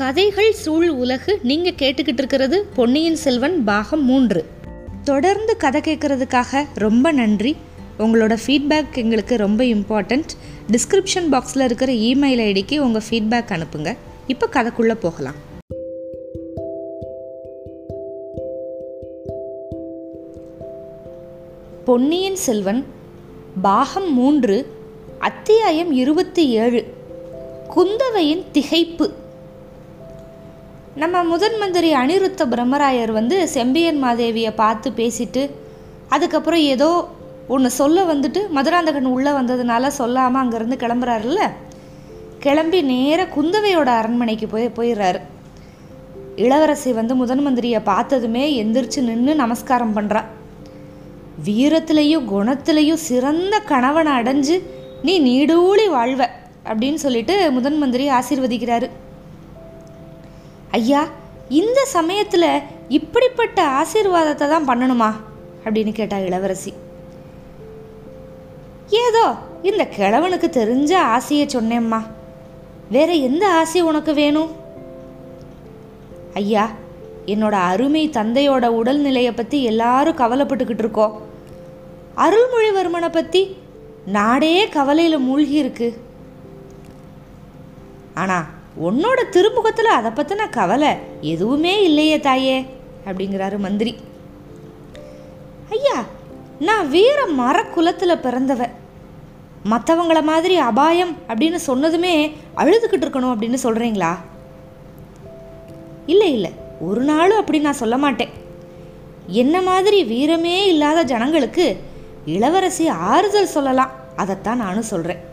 கதைகள் சூழ் உலகு நீங்கள் கேட்டுக்கிட்டு இருக்கிறது பொன்னியின் செல்வன் பாகம் மூன்று. தொடர்ந்து கதை கேட்குறதுக்காக ரொம்ப நன்றி. உங்களோட ஃபீட்பேக் எங்களுக்கு ரொம்ப இம்பார்ட்டண்ட் டிஸ்கிரிப்ஷன் பாக்ஸில் இருக்கிற இமெயில் ஐடிக்கு உங்கள் ஃபீட்பேக் அனுப்புங்க. இப்போ கதைக்குள்ளே போகலாம். பொன்னியின் செல்வன் பாகம் மூன்று அத்தியாயம் இருபத்தி ஏழு. குந்தவையின் திகைப்பு. நம்ம முதன் மந்திரி அனிருத்த பிரம்மராயர் வந்து செம்பியன் மாதேவியை பார்த்து பேசிட்டு அதுக்கப்புறம் ஏதோ ஒன்று சொல்ல வந்துட்டு மதுராந்தகன் உள்ளே வந்ததுனால சொல்லாமல் அங்கேருந்து கிளம்புறாருல்ல? கிளம்பி நேர குந்தவையோட அரண்மனைக்கு போய் போயிடுறாரு. இளவரசி வந்து முதன் மந்திரியை பார்த்ததுமே எந்திரிச்சு நின்று நமஸ்காரம் பண்ணுறா வீரத்திலையும் குணத்திலையும் சிறந்த கணவனை அடைஞ்சு நீ நீடூழி வாழ்வ அப்படின்னு சொல்லிட்டு முதன் மந்திரி ஆசீர்வதிக்கிறாரு. ஐயா இந்த சமயத்தில் இப்படிப்பட்ட ஆசீர்வாதத்தை தான் பண்ணணுமா? அப்படின்னு கேட்டா இளவரசி. ஏதோ இந்த கிழவனுக்கு தெரிஞ்ச ஆசையை சொன்னேம்மா. வேற எந்த ஆசை உனக்கு வேணும்? ஐயா என்னோட அருமை தந்தையோட உடல்நிலையை பற்றி எல்லாரும் கவலைப்பட்டுக்கிட்டு இருக்கோம். அருள்மொழிவர்மனை பற்றி நாடே கவலையில் மூழ்கி இருக்கு ஆனா உன்னோட திருமுகத்தில் அதை பற்றின கவலை எதுவுமே இல்லையே தாயே அப்படிங்கிறாரு மந்திரி. ஐயா நான் வீர மரக்குலத்தில் பிறந்தவ. மற்றவங்கள மாதிரி அபாயம் அப்படின்னு சொன்னதுமே அழுதுகிட்டு இருக்கணும் அப்படின்னு சொல்கிறீங்களா இல்லை இல்லை ஒரு நாளும் அப்படி நான் சொல்ல மாட்டேன். என்ன மாதிரி வீரமே இல்லாத ஜனங்களுக்கு இளவரசி ஆறுதல் சொல்லலாம் அதைத்தான் நானும் சொல்கிறேன்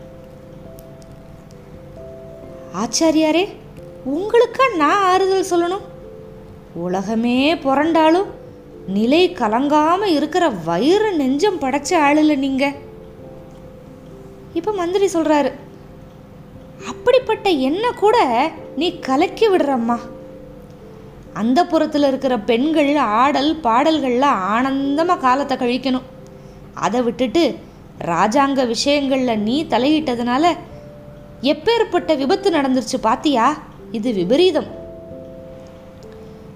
ஆச்சாரியாரே உங்களுக்கா நான் ஆறுதல் சொல்லணும்? உலகமே புரண்டாலும் நிலை கலங்காம இருக்கிற வயிறு நெஞ்சம் படைச்ச ஆளுல நீங்க. இப்ப மந்திரி சொல்றாரு அப்படிப்பட்ட என்ன கூட நீ கலக்கி விடுறம்மா. அந்த புறத்தில் இருக்கிற பெண்கள் ஆடல் பாடல்களில் ஆனந்தமாக காலத்தை கழிக்கணும். அதை விட்டுட்டு ராஜாங்க விஷயங்களில் நீ தலையிட்டதுனால எப்பேற்பட்ட விபத்து நடந்துருச்சு பாத்தியா? இது விபரீதம்.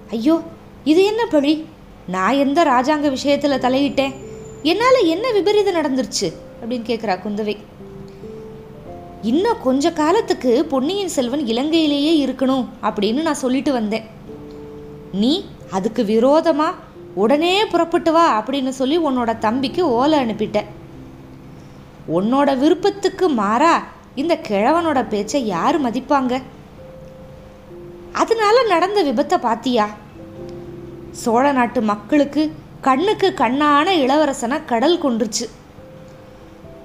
ஐயோ இது என்ன பழி? நான் எந்த ராஜாங்க விஷயத்தில் தலையிட்டேன்? என்னால் என்ன விபரீதம் நடந்துருச்சு? அப்படின்னு கேட்குறா குந்தவை. இன்னும் கொஞ்ச காலத்துக்கு பொன்னியின் செல்வன் இலங்கையிலேயே இருக்கணும் அப்படின்னு நான் சொல்லிட்டு வந்தேன். நீ அதுக்கு விரோதமா உடனே புறப்பட்டு வா அப்படின்னு சொல்லி உன்னோட தம்பிக்கு ஓலை அனுப்பிட்ட உன்னோட விருப்பத்துக்கு மாறா இந்த கிழவனோட பேச்சை யார் மதிப்பாங்க? அதனால நடந்த விபத்தை பாத்தியா? சோழ நாட்டு மக்களுக்கு கண்ணுக்கு கண்ணான இளவரசனை கடல் கொண்டுருச்சு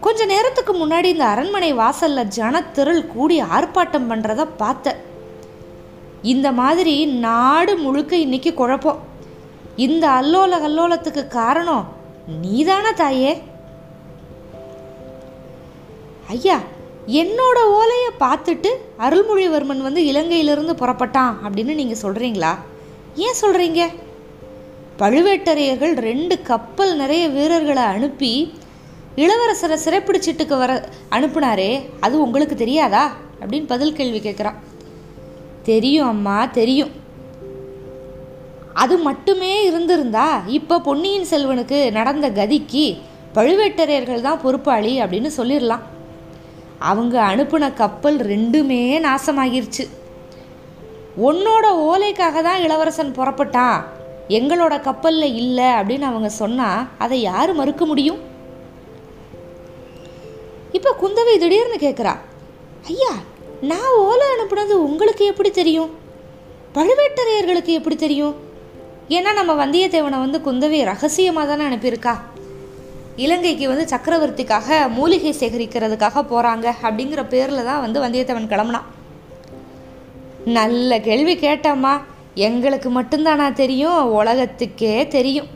கொஞ்ச நேரத்துக்கு முன்னாடி இந்த அரண்மனை வாசல்ல ஜனத்திரள் கூடி ஆர்ப்பாட்டம் பண்றத பார்த்த. இந்த மாதிரி நாடு முழுக்க இன்னைக்கு குழப்பம். இந்த அல்லோல கல்லோலத்துக்கு காரணம் நீதான தாயே? ஐயா என்னோட ஓலையை பார்த்துட்டு அருள்மொழிவர்மன் வந்து இலங்கையிலிருந்து புறப்பட்டான் அப்படின்னு நீங்கள் சொல்கிறீங்களா ஏன் சொல்கிறீங்க பழுவேட்டரையர்கள் ரெண்டு கப்பல் நிறைய வீரர்களை அனுப்பி இளவரசரை சிறைப்பிடிச்சிட்டுக்கு வர அனுப்புனாரே அது உங்களுக்கு தெரியாதா? அப்படின்னு பதில் கேள்வி கேட்குறான். தெரியும் அம்மா தெரியும். அது மட்டுமே இருந்திருந்தா இப்போ பொன்னியின் செல்வனுக்கு நடந்த கதிக்கு பழுவேட்டரையர்கள் தான் பொறுப்பாளி அப்படின்னு சொல்லிடலாம். அவங்க அனுப்பின கப்பல் ரெண்டுமே நாசமாகிருச்சு. உன்னோட ஓலைக்காக தான் இளவரசன் புறப்பட்டான். எங்களோட கப்பலில் இல்லை அப்படின்னு அவங்க சொன்னால் அதை யார் மறுக்க முடியும்? இப்போ குந்தவை திடீர்னு கேட்குறா ஐயா நான் ஓலை அனுப்புனது உங்களுக்கு எப்படி தெரியும்? பழுவேட்டரையர்களுக்கு எப்படி தெரியும்? ஏன்னா நம்ம வந்தியத்தேவனை வந்து குந்தவை ரகசியமாக தானே அனுப்பியிருக்கா. இலங்கைக்கு வந்து சக்கரவர்த்திக்காக மூலிகை சேகரிக்கிறதுக்காக போகிறாங்க அப்படிங்கிற பேரில் தான் வந்து வந்தியத்தேவன் கிளம்புனான். நல்ல கேள்வி கேட்டம்மா. எங்களுக்கு மட்டும்தானா தெரியும்? உலகத்துக்கே தெரியும்.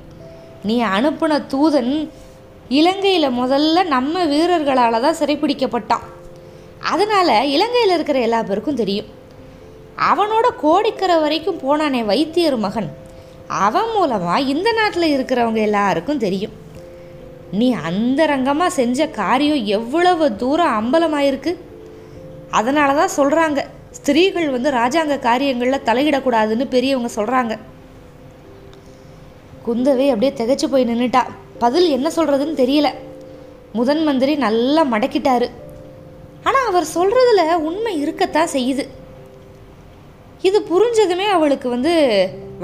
நீ அனுப்பின தூதன் இலங்கையில் முதல்ல நம்ம வீரர்களால் தான் சிறைப்பிடிக்கப்பட்டான் அதனால் இலங்கையில் இருக்கிற எல்லா பேருக்கும் தெரியும். அவனோட கோடிக்கரை வரைக்கும் போனானே வைத்தியர் மகன். அவன் மூலமாக இந்த நாட்டில் இருக்கிறவங்க எல்லாருக்கும் தெரியும். நீ அந்தரங்கமாக செஞ்ச காரியம் எவ்வளவு தூரம் அம்பலமாயிருக்கு? அதனால தான் சொல்கிறாங்க ஸ்திரீகள் வந்து ராஜாங்க காரியங்களில் தலையிடக்கூடாதுன்னு பெரியவங்க சொல்கிறாங்க குந்தவை அப்படியே திகச்சு போய் நின்றுட்டா பதில் என்ன சொல்கிறதுன்னு தெரியல. முதன் மந்திரி நல்லா மடக்கிட்டாரு. ஆனால் அவர் சொல்கிறதுல உண்மை இருக்கத்தான் செய்யுது. இது புரிஞ்சதுமே அவளுக்கு வந்து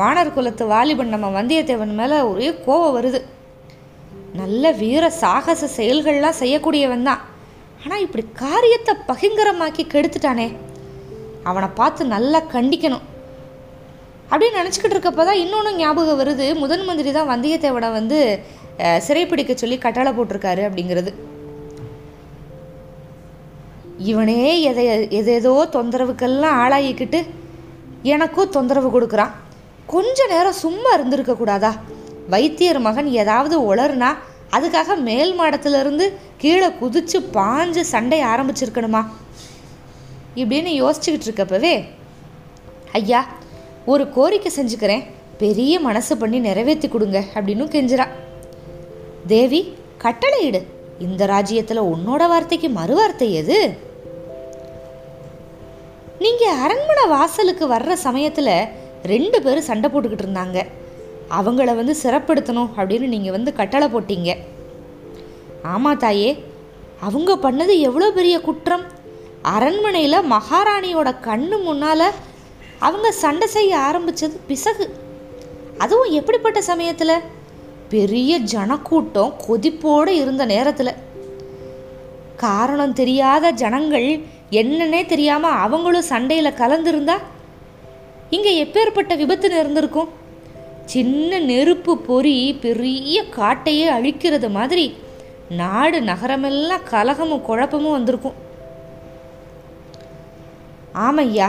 வானர் குலத்து வாலிபன் நம்ம வந்தியத்தேவன் மேலே ஒரே கோவம் வருது. நல்ல வீர சாகச செயல்கள்லாம் செய்யக்கூடியவன் தான். ஆனால் இப்படி காரியத்தை பகிங்கரமாக்கி கெடுத்துட்டானே. அவனை பார்த்து நல்லா கண்டிக்கணும். அப்படின்னு நினச்சிக்கிட்டு இருக்கப்போ தான் இன்னொன்று ஞாபகம் வருது. முதன் மந்திரி தான் வந்தியத்தேவனை வந்து சிறைப்பிடிக்க சொல்லி கட்டளை போட்டிருக்காரு அப்படிங்கிறது. இவனே எதை எதேதோ தொந்தரவுக்கெல்லாம் ஆளாகிக்கிட்டு எனக்கும் தொந்தரவு கொடுக்குறான். கொஞ்ச நேரம் சும்மா இருந்திருக்க கூடாதா வைத்தியர் மகன் ஏதாவது உளறுனா அதுக்காக மேல் மாடத்திலிருந்து கீழே குதிச்சு பாஞ்சு சண்டை ஆரம்பிச்சிருக்கணுமா? இப்படின்னு யோசிச்சுக்கிட்டு இருக்கப்பவே ஐயா ஒரு கோரிக்கை செஞ்சுக்கிறேன். பெரிய மனசு பண்ணி நிறைவேற்றி கொடுங்க அப்படின்னு கெஞ்சிரா தேவி கட்டளையிடு இந்த ராஜ்யத்தில் உன்னோட வார்த்தைக்கு மறு வார்த்தை எது? நீங்கள் அரண்மனை வாசலுக்கு வர்ற சமயத்தில் ரெண்டு பேரும் சண்டை போட்டுக்கிட்டு இருந்தாங்க. அவங்கள வந்து சிறப்படுத்தணும் அப்படின்னு நீங்கள் வந்து கட்டளை போட்டீங்க. ஆமாம் தாயே அவங்க பண்ணது எவ்வளோ பெரிய குற்றம்? அரண்மனையில் மகாராணியோட கண்ணு முன்னால் அவங்க சண்டை செய்ய ஆரம்பித்தது பிசகு. அதுவும் எப்படிப்பட்ட சமயத்தில்? பெரிய ஜனக்கூட்டம் கொதிப்போடு இருந்த நேரத்தில். காரணம் தெரியாத ஜனங்கள் என்னன்னே தெரியாமல் அவங்களும் சண்டையில் கலந்துருந்தா இங்கே எப்பேற்பட்ட விபத்து நேர்ந்திருக்கும் சின்ன நெருப்பு பொறி பெரிய காட்டையே அழிக்கிறது மாதிரி நாடு நகரமெல்லாம் கலகமும் குழப்பமும் வந்திருக்கும். ஆமையா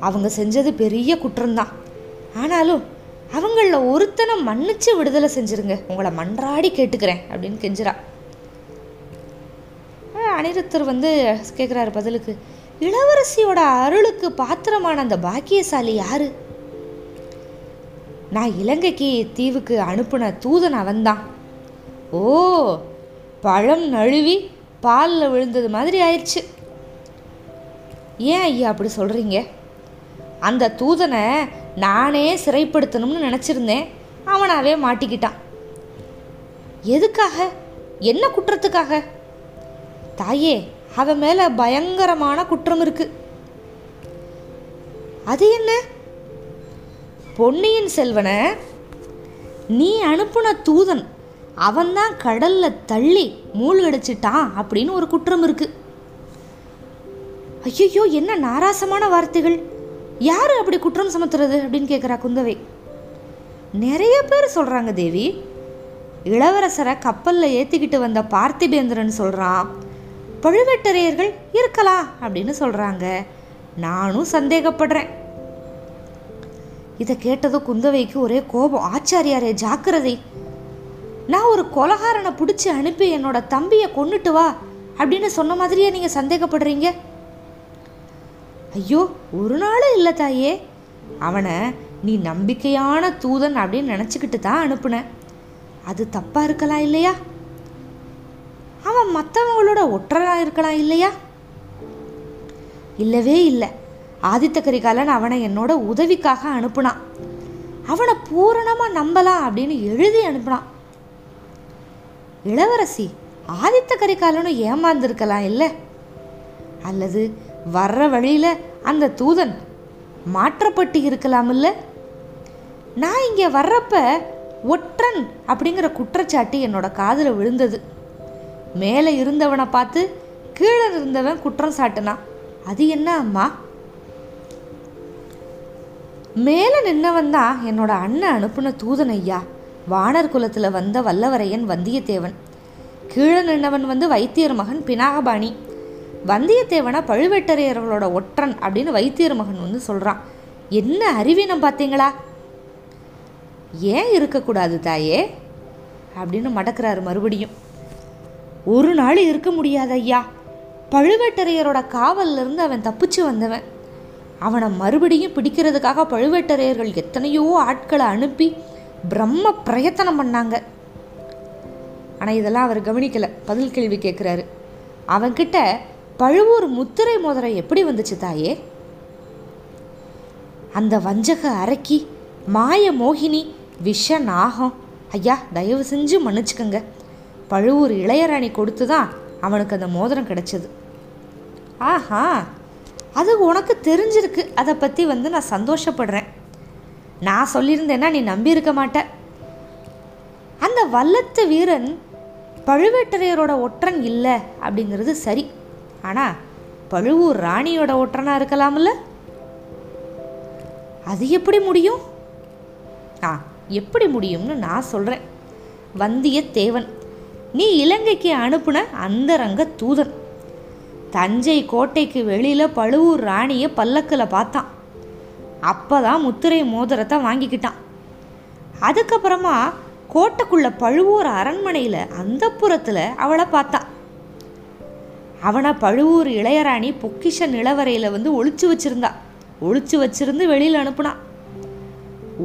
அவங்க செஞ்சது பெரிய குற்றம்தான். ஆனாலும் அவங்கள ஒருத்தனை மன்னிச்சு விடுதலை செஞ்சிருங்க. உங்களை மன்றாடி கேட்டுக்கிறேன் அப்படின்னு கெஞ்சிரா அனிருத்தர் வந்து கேட்குறாரு பதிலுக்கு இளவரசியோட அருளுக்கு பாத்திரமான அந்த பாக்கியசாலி யாரு? நான் இலங்கைக்கு தீவுக்கு அனுப்புன தூதன் அவன்தான். ஓ பழம் நழுவி பாலில் விழுந்தது மாதிரி ஆயிடுச்சு. ஏன் ஐயா அப்படி சொல்கிறீங்க அந்த தூதனை நானே சிறைப்படுத்தணும்னு நினச்சிருந்தேன். அவனாவே மாட்டிக்கிட்டான். எதுக்காக? என்ன குற்றத்துக்காக? தாயே அவன் மேலே பயங்கரமான குற்றம் இருக்குது அது என்ன? பொன்னியின் செல்வனை நீ அனுப்புன தூதன். அவன்தான் கடல்ல தள்ளி மூழ்கடிச்சிட்டான் அப்படின்னு ஒரு குற்றம் இருக்கு. ஐயோ என்ன நாராசமான வார்த்தைகள். யாரு அப்படி குற்றம் சுமத்துறது அப்படின்னு கேட்குறா குந்தவை. நிறைய பேர் சொல்றாங்க தேவி. இளவரசரை கப்பலில் ஏற்றிக்கிட்டு வந்த பார்த்திபேந்திரன் சொல்கிறான் பழுவேட்டரையர்கள் இருக்கலாம் அப்படின்னு சொல்கிறாங்க நானும் சந்தேகப்படுறேன். இதை கேட்டதும் குந்தவைக்கு ஒரே கோபம். ஆச்சாரியாரே ஜாக்கிரதை. நான் ஒரு கொலகாரனை பிடிச்சி அனுப்பி என்னோட தம்பியை கொண்டுட்டு வா அப்படின்னு சொன்ன மாதிரியே நீங்கள் சந்தேகப்படுறீங்க? ஐயோ ஒரு நாளும் இல்லை தாயே. அவனை நீ நம்பிக்கையான தூதன் அப்படின்னு நினச்சிக்கிட்டு தான் அனுப்புன. அது தப்பாக இருக்கலாம் இல்லையா? அவன் மற்றவங்களோட ஒற்றராக இருக்கலாம் இல்லையா? இல்லவே இல்லை. ஆதித்த கரிகாலன் அவனை என்னோட உதவிக்காக அனுப்புனான். அவனை பூரணமாக நம்பலாம் அப்படின்னு எழுதி அனுப்புனான். இளவரசி ஆதித்த கரிகாலனும் ஏமாந்துருக்கலாம் இல்லை? அல்லது வர்ற வழியில் அந்த தூதன் மாற்றப்பட்டு இருக்கலாம் இல்லை? நான் இங்கே வர்றப்ப ஒற்றன் அப்படிங்கிற குற்றச்சாட்டு என்னோட காதில் விழுந்தது. மேலே இருந்தவனை பார்த்து கீழே இருந்தவன் குற்றம் சாட்டினான். அது என்ன அம்மா? மேலே நின்னவன் தான் என்னோட அண்ணன் அனுப்புன தூதன் ஐயா வானர் குலத்தில் வந்த வல்லவரையன் வந்தியத்தேவன். கீழே நின்னவன் வந்து வைத்தியர் மகன் பினாகபாணி. வந்தியத்தேவனை பழுவேட்டரையர்களோட ஒற்றன் அப்படின்னு வைத்தியர் மகன் வந்து சொல்கிறான் என்ன அறிவீனம் பார்த்தீங்களா? ஏன் இருக்கக்கூடாது தாயே? அப்படின்னு மடக்கிறாரு மறுபடியும். ஒரு நாள் இருக்க முடியாது ஐயா பழுவேட்டரையரோட காவல்லிருந்து அவன் தப்பிச்சு வந்தவன். அவனை மறுபடியும் பிடிக்கிறதுக்காக பழுவேட்டரையர்கள் எத்தனையோ ஆட்களை அனுப்பி பிரம்ம பிரயத்தனம் பண்ணாங்க. ஆனால் இதெல்லாம் அவர் கவனிக்கலை. பதில் கேள்வி கேட்குறாரு அவன்கிட்ட பழுவூர் முத்திரை மோதிரம் எப்படி வந்துச்சு தாயே? அந்த வஞ்சக அரக்கி மாய மோகினி விஷ நாகம் ஐயா தயவு செஞ்சு மன்னிச்சுக்கங்க. பழுவூர் இளையராணி கொடுத்து தான் அவனுக்கு அந்த மோதிரம் கிடைச்சது. ஆஹா! அது உனக்கு தெரிஞ்சிருக்கு. அதை பற்றி வந்து நான் சந்தோஷப்படுறேன். நான் சொல்லியிருந்தேன்னா நீ நம்பியிருக்க மாட்ட. அந்த வல்லத்து வீரன் பழுவேட்டரையரோட ஒற்றன் இல்லை அப்படிங்கிறது சரி. ஆனால் பழுவூர் ராணியோட ஒற்றனாக இருக்கலாம்ல? அது எப்படி முடியும்? ஆ எப்படி முடியும்னு நான் சொல்கிறேன் வந்தியத்தேவன். நீ இலங்கைக்கு அனுப்புன அந்தரங்க தூதன். தஞ்சை கோட்டைக்கு வெளியில் பழுவூர் ராணியை பல்லக்கில் பார்த்தான். அப்போ தான் முத்திரை மோதிரத்தை வாங்கிக்கிட்டான். அதுக்கப்புறமா கோட்டைக்குள்ள பழுவூர் அரண்மனையில் அந்த புறத்தில் அவளை பார்த்தான். அவனை பழுவூர் இளையராணி பொக்கிஷ நிலவரையில் வந்து ஒழிச்சு வச்சிருந்தா. ஒழிச்சு வச்சிருந்து வெளியில் அனுப்புனான்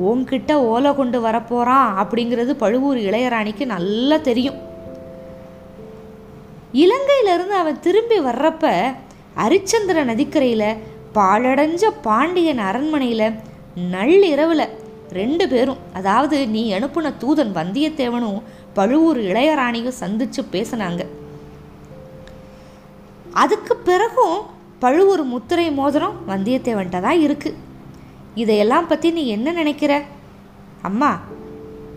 உன்கிட்ட ஓலை கொண்டு வரப்போகிறான் அப்படிங்கிறது பழுவூர் இளையராணிக்கு நல்லா தெரியும். இலங்கையிலிருந்து அவன் திரும்பி வர்றப்ப அரிச்சந்திர நதிக்கரையில் பாழடைஞ்ச பாண்டியன் அரண்மனையில் நள்ளிரவில் ரெண்டு பேரும் அதாவது நீ அனுப்புன தூதன் வந்தியத்தேவனும் பழுவூர் இளையராணியும் சந்திச்சு பேசினாங்க. அதுக்கு பிறகும் பழுவூர் முத்திரை மோதிரம் வந்தியத்தேவன்கிட்ட தான் இருக்கு. இதையெல்லாம் பற்றி நீ என்ன நினைக்கிற? அம்மா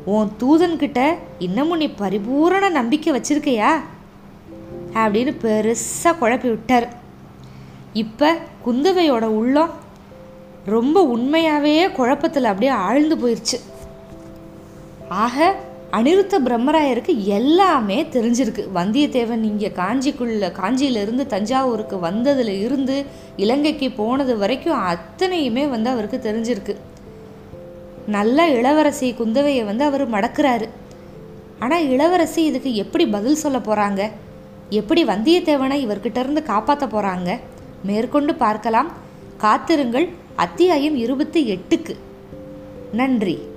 உன் தூதன்கிட்ட இன்னமும் நீ பரிபூரண நம்பிக்கை வச்சிருக்கையா? அப்படின்னு பெருசாக குழப்பி விட்டார். இப்போ குந்தவையோட உள்ளம் ரொம்ப உண்மையாகவே குழப்பத்தில் அப்படியே ஆழ்ந்து போயிடுச்சு ஆக அனிருத்த பிரம்மராயருக்கு எல்லாமே தெரிஞ்சிருக்கு. வந்தியத்தேவன் இங்கே காஞ்சிக்குள்ள காஞ்சியிலிருந்து தஞ்சாவூருக்கு வந்ததில் இருந்து இலங்கைக்கு போனது வரைக்கும் அத்தனையுமே வந்து அவருக்கு தெரிஞ்சிருக்கு. நல்ல இளவரசி குந்தவையை வந்து அவர் மடக்கிறாரு. ஆனால் இளவரசி இதுக்கு எப்படி பதில் சொல்ல போகிறாங்க எப்படி வந்தியத்தேவனை இவர்கிட்ட இருந்து காப்பாற்ற போகிறாங்க மேற்கொண்டு பார்க்கலாம். காத்திருங்கள். அத்தியாயம் இருபத்தி எட்டுக்கு. நன்றி.